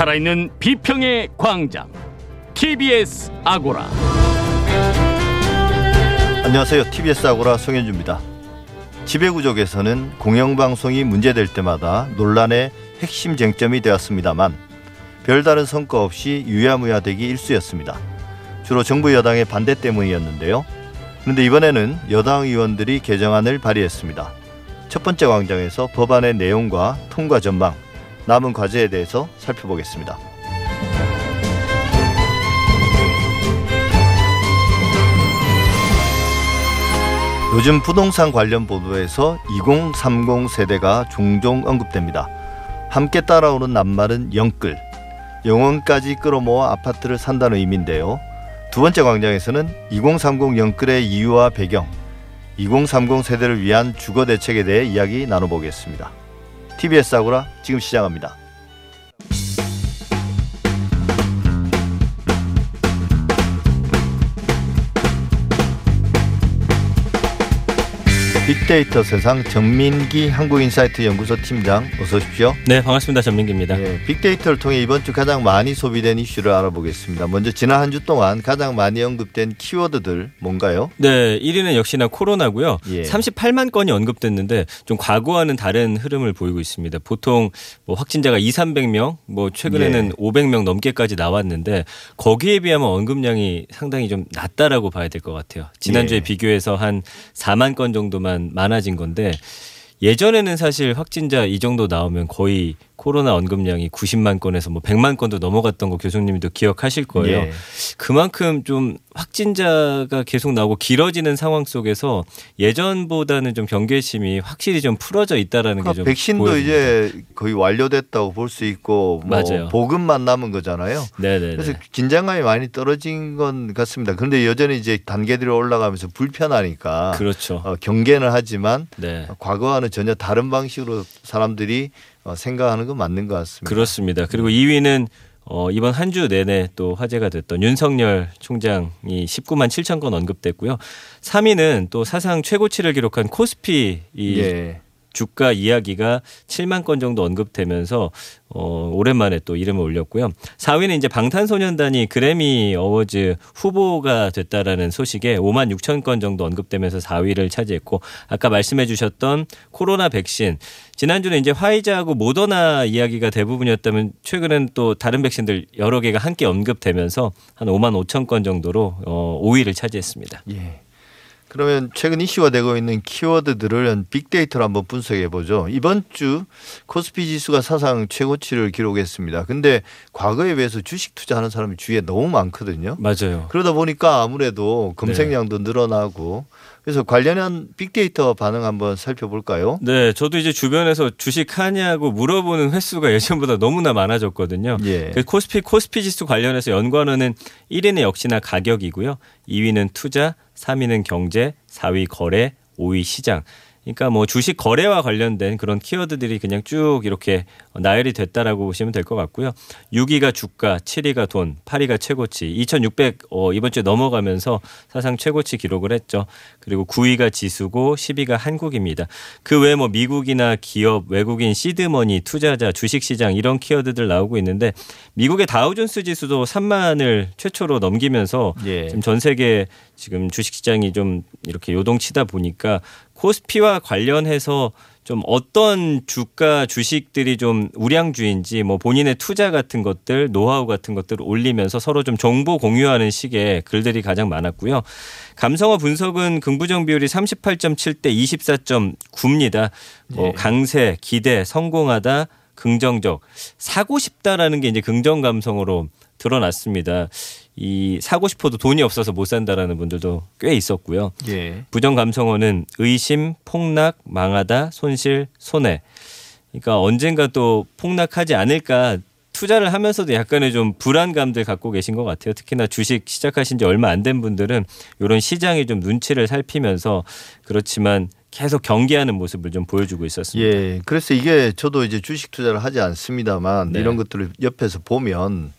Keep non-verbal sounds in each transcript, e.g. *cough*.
살아있는 비평의 광장 TBS 아고라 안녕하세요. TBS 아고라 송현주입니다. 지배구족에서는 공영방송이 문제될 때마다 논란의 핵심 쟁점이 되었습니다만 별다른 성과 없이 유야무야되기 일쑤였습니다. 주로 정부 여당의 반대 때문이었는데요. 그런데 이번에는 여당 의원들이 개정안을 발의했습니다. 첫 번째 광장에서 법안의 내용과 통과 전망, 남은 과제에 대해서 살펴보겠습니다. 요즘 부동산 관련 보도에서 2030 세대가 종종 언급됩니다. 함께 따라오는 낱말은 영끌, 영원까지 끌어모아 아파트를 산다는 의미인데요. 두 번째 광장에서는 2030 영끌의 이유와 배경, 2030 세대를 위한 주거 대책에 대해 이야기 나눠보겠습니다. TBS 아고라 지금 시작합니다. 빅데이터 세상 전민기 한국인사이트 연구소 팀장 어서 오십시오. 네, 반갑습니다. 전민기입니다. 네, 빅데이터를 통해 이번 주 가장 많이 소비된 이슈를 알아보겠습니다. 먼저 지난 한 주 동안 가장 많이 언급된 키워드들 뭔가요? 네, 1위는 역시나 코로나고요. 예. 38만 건이 언급됐는데 좀 과거와는 다른 흐름을 보이고 있습니다. 보통 뭐 확진자가 2, 300명, 뭐 최근에는 예. 500명 넘게까지 나왔는데 거기에 비하면 언급량이 상당히 좀 낮다라고 봐야 될 것 같아요. 지난주에 예. 비교해서 한 4만 건 정도만 많아진 건데 예전에는 사실 확진자 이 정도 나오면 거의 코로나 언급량이 90만 건에서 뭐 100만 건도 넘어갔던 거 교수님도 기억하실 거예요. 예. 그만큼 좀 확진자가 계속 나오고 길어지는 상황 속에서 예전보다는 좀 경계심이 확실히 좀 풀어져 있다라는 그러니까 게좀 백신도 보여집니다. 이제 거의 완료됐다고 볼 수 있고 뭐 맞아요. 보급만 남은 거잖아요. 네네. 그래서 긴장감이 많이 떨어진 건 같습니다. 그런데 여전히 이제 단계들이 올라가면서 불편하니까 그렇죠. 어, 경계는 하지만 네. 과거와는 전혀 다른 방식으로 사람들이 어, 생각하는 건 맞는 것 같습니다. 그렇습니다. 그리고 2위는 어, 이번 한 주 내내 또 화제가 됐던 윤석열 총장이 19만 7천 건 언급됐고요. 3위는 또 사상 최고치를 기록한 코스피 이 예. 주가 이야기가 7만 건 정도 언급되면서 어, 오랜만에 또 이름을 올렸고요. 4위는 이제 방탄소년단이 그래미 어워즈 후보가 됐다라는 소식에 5만 6천 건 정도 언급되면서 4위를 차지했고 아까 말씀해 주셨던 코로나 백신 지난주는 이제 화이자하고 모더나 이야기가 대부분이었다면 최근엔 또 다른 백신들 여러 개가 함께 언급되면서 한 5만 5천 건 정도로 어, 5위를 차지했습니다. 예. 그러면 최근 이슈화되고 있는 키워드들을 빅데이터로 한번 분석해 보죠. 이번 주 코스피 지수가 사상 최고치를 기록했습니다. 근데 과거에 비해서 주식 투자하는 사람이 주위에 너무 많거든요. 맞아요. 그러다 보니까 아무래도 검색량도 네. 늘어나고 그래서 관련한 빅데이터 반응 한번 살펴볼까요? 네, 저도 이제 주변에서 주식 하냐고 물어보는 횟수가 *laughs* 예전보다 너무나 많아졌거든요. 예. 그 코스피 코스피 지수 관련해서 연관어는 1위는 역시나 가격이고요. 2위는 투자, 3위는 경제, 4위 거래, 5위 시장. 그러니까 뭐 주식 거래와 관련된 그런 키워드들이 그냥 쭉 이렇게 나열이 됐다라고 보시면 될 것 같고요. 6위가 주가, 7위가 돈, 8위가 최고치. 2,600 어, 이번 주에 넘어가면서 사상 최고치 기록을 했죠. 그리고 9위가 지수고 10위가 한국입니다. 그 외에 뭐 미국이나 기업, 외국인 시드머니, 투자자, 주식시장 이런 키워드들 나오고 있는데 미국의 다우존스 지수도 3만을 최초로 넘기면서 예. 지금 전 세계 지금 주식시장이 좀 이렇게 요동치다 보니까 코스피와 관련해서 좀 어떤 주가 주식들이 좀 우량주인지 뭐 본인의 투자 같은 것들 노하우 같은 것들을 올리면서 서로 좀 정보 공유하는 식의 글들이 가장 많았고요. 감성어 분석은 긍부정 비율이 38.7 대 24.9입니다. 뭐 네. 강세, 기대, 성공하다, 긍정적, 사고 싶다라는 게 이제 긍정 감성으로 드러났습니다. 이 사고 싶어도 돈이 없어서 못 산다라는 분들도 꽤 있었고요. 예. 부정 감성어는 의심, 폭락, 망하다, 손실, 손해. 그러니까 언젠가 또 폭락하지 않을까 투자를 하면서도 약간의 좀 불안감들 갖고 계신 것 같아요. 특히나 주식 시작하신 지 얼마 안 된 분들은 이런 시장의 좀 눈치를 살피면서 그렇지만 계속 경계하는 모습을 좀 보여주고 있었습니다. 예. 그래서 이게 저도 이제 주식 투자를 하지 않습니다만 네. 이런 것들을 옆에서 보면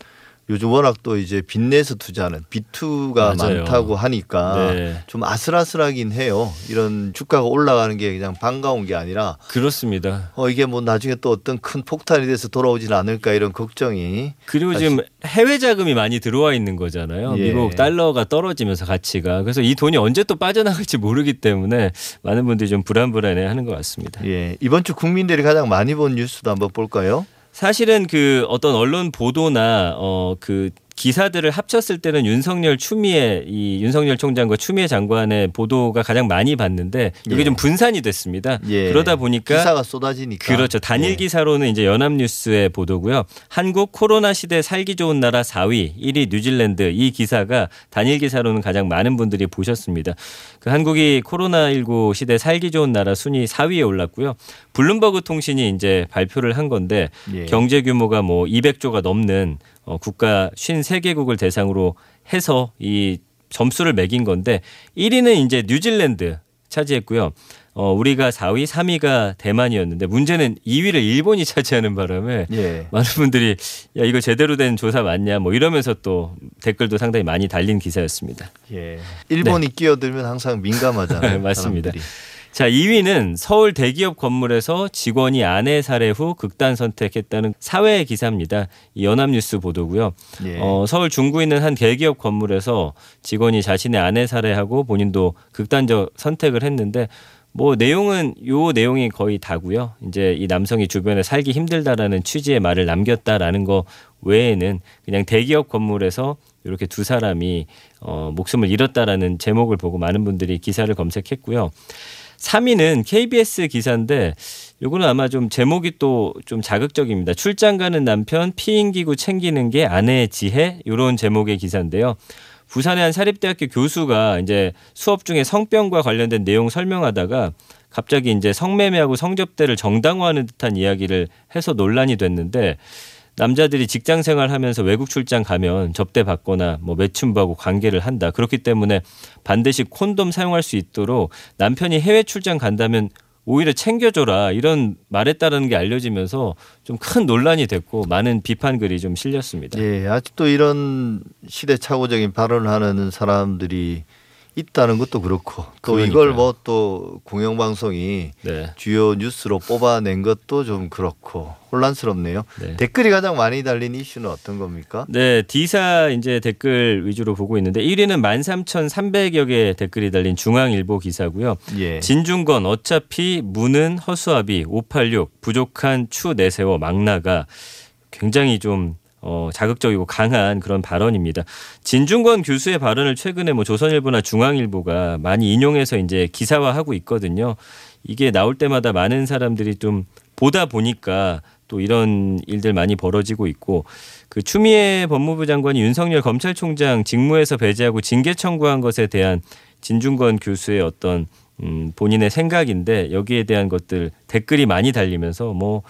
요즘 워낙 또 이제 빚내서 투자하는 비투가 많다고 하니까 네. 좀 아슬아슬하긴 해요. 이런 주가가 올라가는 게 그냥 반가운 게 아니라 그렇습니다. 어 이게 뭐 나중에 또 어떤 큰 폭탄이 돼서 돌아오지는 않을까 이런 걱정이 그리고 지금 해외 자금이 많이 들어와 있는 거잖아요. 예. 미국 달러가 떨어지면서 가치가 그래서 이 돈이 언제 또 빠져나갈지 모르기 때문에 많은 분들이 좀 불안불안해 하는 것 같습니다. 예. 이번 주 국민들이 가장 많이 본 뉴스도 한번 볼까요? 사실은 그 어떤 언론 보도나 어그 기사들을 합쳤을 때는 윤석열 추미애 이 윤석열 총장과 추미애 장관의 보도가 가장 많이 봤는데 이게 예. 좀 분산이 됐습니다. 예. 그러다 보니까 기사가 쏟아지니까 그렇죠. 단일 예. 기사로는 이제 연합뉴스의 보도고요. 한국 코로나 시대 살기 좋은 나라 4위, 1위 뉴질랜드 이 기사가 단일 기사로는 가장 많은 분들이 보셨습니다. 그 한국이 코로나19 시대 살기 좋은 나라 순위 4위에 올랐고요. 블룸버그 통신이 이제 발표를 한 건데 예. 경제 규모가 뭐 200조가 넘는 어, 국가 53개국을 대상으로 해서 이 점수를 매긴 건데 1위는 이제 뉴질랜드 차지했고요. 어, 우리가 4위, 3위가 대만이었는데 문제는 2위를 일본이 *laughs* 차지하는 바람에 예. 많은 분들이 야 이거 제대로 된 조사 맞냐 뭐 이러면서 또 댓글도 상당히 많이 달린 기사였습니다. 예. 일본이 네. 끼어들면 항상 민감하잖아요. *laughs* 맞습니다. 사람들이. 자, 2위는 서울 대기업 건물에서 직원이 아내 살해 후 극단 선택했다는 사회 기사입니다. 이 연합뉴스 보도고요. 예. 어, 서울 중구에 있는 한 대기업 건물에서 직원이 자신의 아내 살해하고 본인도 극단적 선택을 했는데 뭐 내용은 요 내용이 거의 다고요. 이제 이 남성이 주변에 살기 힘들다라는 취지의 말을 남겼다라는 거 외에는 그냥 대기업 건물에서 이렇게 두 사람이 어 목숨을 잃었다라는 제목을 보고 많은 분들이 기사를 검색했고요. 3위는 KBS 기사인데 요거는 아마 좀 제목이 또 좀 자극적입니다. 출장 가는 남편 피임 기구 챙기는 게 아내의 지혜 요런 제목의 기사인데요. 부산의 한 사립대학교 교수가 이제 수업 중에 성병과 관련된 내용 설명하다가 갑자기 이제 성매매하고 성접대를 정당화하는 듯한 이야기를 해서 논란이 됐는데 남자들이 직장 생활하면서 외국 출장 가면 접대 받거나 뭐 매춘받고 관계를 한다. 그렇기 때문에 반드시 콘돔 사용할 수 있도록 남편이 해외 출장 간다면 오히려 챙겨줘라 이런 말했다라는 게 알려지면서 좀 큰 논란이 됐고 많은 비판 글이 좀 실렸습니다. 예, 아직도 이런 시대착오적인 발언을 하는 사람들이 있다는 것도 그렇고 또 그러니까요. 이걸 뭐 또 공영방송이 네. 주요 뉴스로 뽑아낸 것도 좀 그렇고 혼란스럽네요. 네. 댓글이 가장 많이 달린 이슈는 어떤 겁니까? 네, D사 이제 댓글 위주로 보고 있는데 1위는 13,300여 개 댓글이 달린 중앙일보 기사고요. 예. 진중건 어차피 문은 허수아비 586 부족한 추 내세워 막 나가 굉장히 좀 어, 자극적이고 강한 그런 발언입니다. 진중권 교수의 발언을 최근에 뭐 조선일보나 중앙일보가 많이 인용해서 이제 기사화하고 있거든요. 이게 나올 때마다 많은 사람들이 좀 보다 보니까 또 이런 일들 많이 벌어지고 있고 그 추미애 법무부 장관이 윤석열 검찰총장 직무에서 배제하고 징계 청구한 것에 대한 진중권 교수의 어떤 음 본인의 생각인데 여기에 대한 것들 댓글이 많이 달리면서 뭐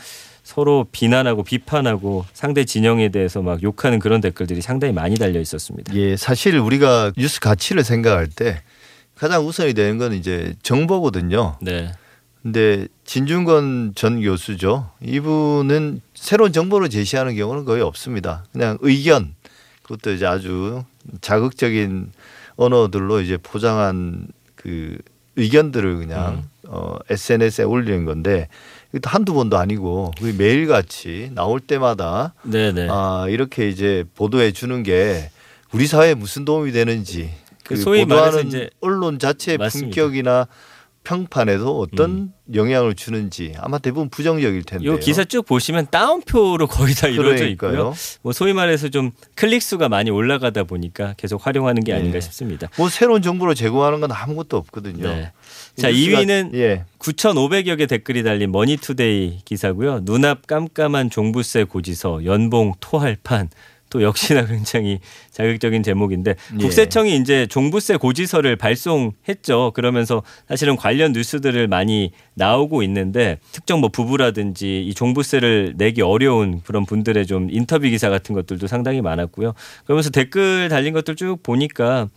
서로 비난하고 비판하고 상대 진영에 대해서 막 욕하는 그런 댓글들이 상당히 많이 달려 있었습니다. 예, 사실 우리가 뉴스 가치를 생각할 때 가장 우선이 되는 건 이제 정보거든요. 네. 근데 진중건 전 교수죠. 이분은 새로운 정보를 제시하는 경우는 거의 없습니다. 그냥 의견 그것도 이제 아주 자극적인 언어들로 이제 포장한 그 의견들을 그냥 음. 어, SNS에 올리는 건데 한두 번도 아니고 매일같이 나올 때마다 네네. 아, 이렇게 이제 보도해 주는 게 우리 사회에 무슨 도움이 되는지 그 소위 보도하는 언론 자체의 맞습니다. 품격이나 평판에도 어떤 음. 영향을 주는지 아마 대부분 부정적일 텐데. 요 기사 쭉 보시면 따옴표로 거의 다 이루어져 있고요. 뭐 소위 말해서 좀 클릭 수가 많이 올라가다 보니까 계속 활용하는 게 아닌가 네. 싶습니다. 뭐 새로운 정보를 제공하는 건 아무것도 없거든요. 네. 자, 2위는 예. 9,500여 개 댓글이 달린 머니투데이 기사고요. 눈앞 깜깜한 종부세 고지서 연봉 토할판 또 역시나 *laughs* 굉장히 자극적인 제목인데 예. 국세청이 이제 종부세 고지서를 발송했죠. 그러면서 사실은 관련 뉴스들을 많이 나오고 있는데 특정 뭐 부부라든지 이 종부세를 내기 어려운 그런 분들의 좀 인터뷰 기사 같은 것들도 상당히 많았고요. 그러면서 댓글 달린 것들 쭉 보니까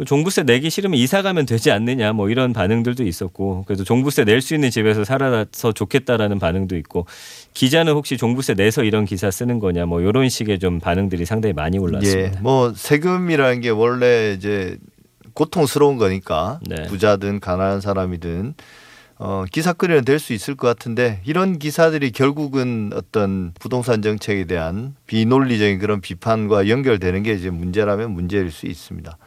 그 종부세 내기 싫으면 이사 가면 되지 않느냐 뭐 이런 반응들도 있었고 그래서 종부세 낼 수 있는 집에서 살아서 좋겠다라는 반응도 있고 기자는 혹시 종부세 내서 이런 기사 쓰는 거냐 뭐 이런 식의 좀 반응들이 상당히 많이 올랐습니다. 예, 뭐 세금이라는 게 원래 이제 고통스러운 거니까 네. 부자든 가난한 사람이든 어, 기사거리는 될 수 있을 것 같은데 이런 기사들이 결국은 어떤 부동산 정책에 대한 비논리적인 그런 비판과 연결되는 게 이제 문제라면 문제일 수 있습니다.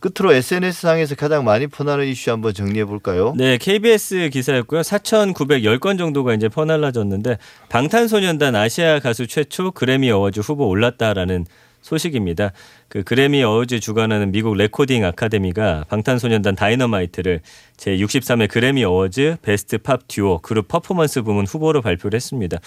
끝으로 SNS상에서 가장 많이 퍼나는 이슈 한번 정리해 볼까요? 네, KBS 기사였고요. 4,910건 정도가 이제 퍼날라졌는데 방탄소년단 아시아 가수 최초 그래미 어워즈 후보 올랐다라는 소식입니다. 그 그래미 어워즈 주관하는 미국 레코딩 아카데미가 방탄소년단 다이너마이트를 제 63회 그래미 어워즈 베스트 팝 듀오 그룹 퍼포먼스 부문 후보로 발표를 했습니다.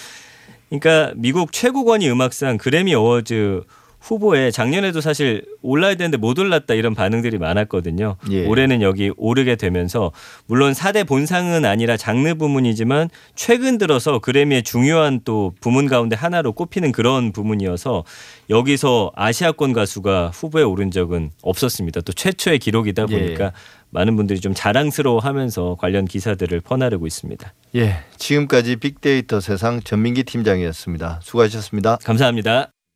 그러니까 미국 최고권위 음악상 그래미 어워즈 후보에 작년에도 사실 올라야 되는데 못 올랐다 이런 반응들이 많았거든요. 예. 올해는 여기 오르게 되면서 물론 4대 본상은 아니라 장르 부문이지만 최근 들어서 그래미의 중요한 또 부문 가운데 하나로 꼽히는 그런 부문이어서 여기서 아시아권 가수가 후보에 오른 적은 없었습니다. 또 최초의 기록이다 예. 보니까 예. 많은 분들이 좀 자랑스러워하면서 관련 기사들을 퍼나르고 있습니다. 예, 지금까지 빅데이터 세상 전민기 팀장이었습니다. 수고하셨습니다. 감사합니다.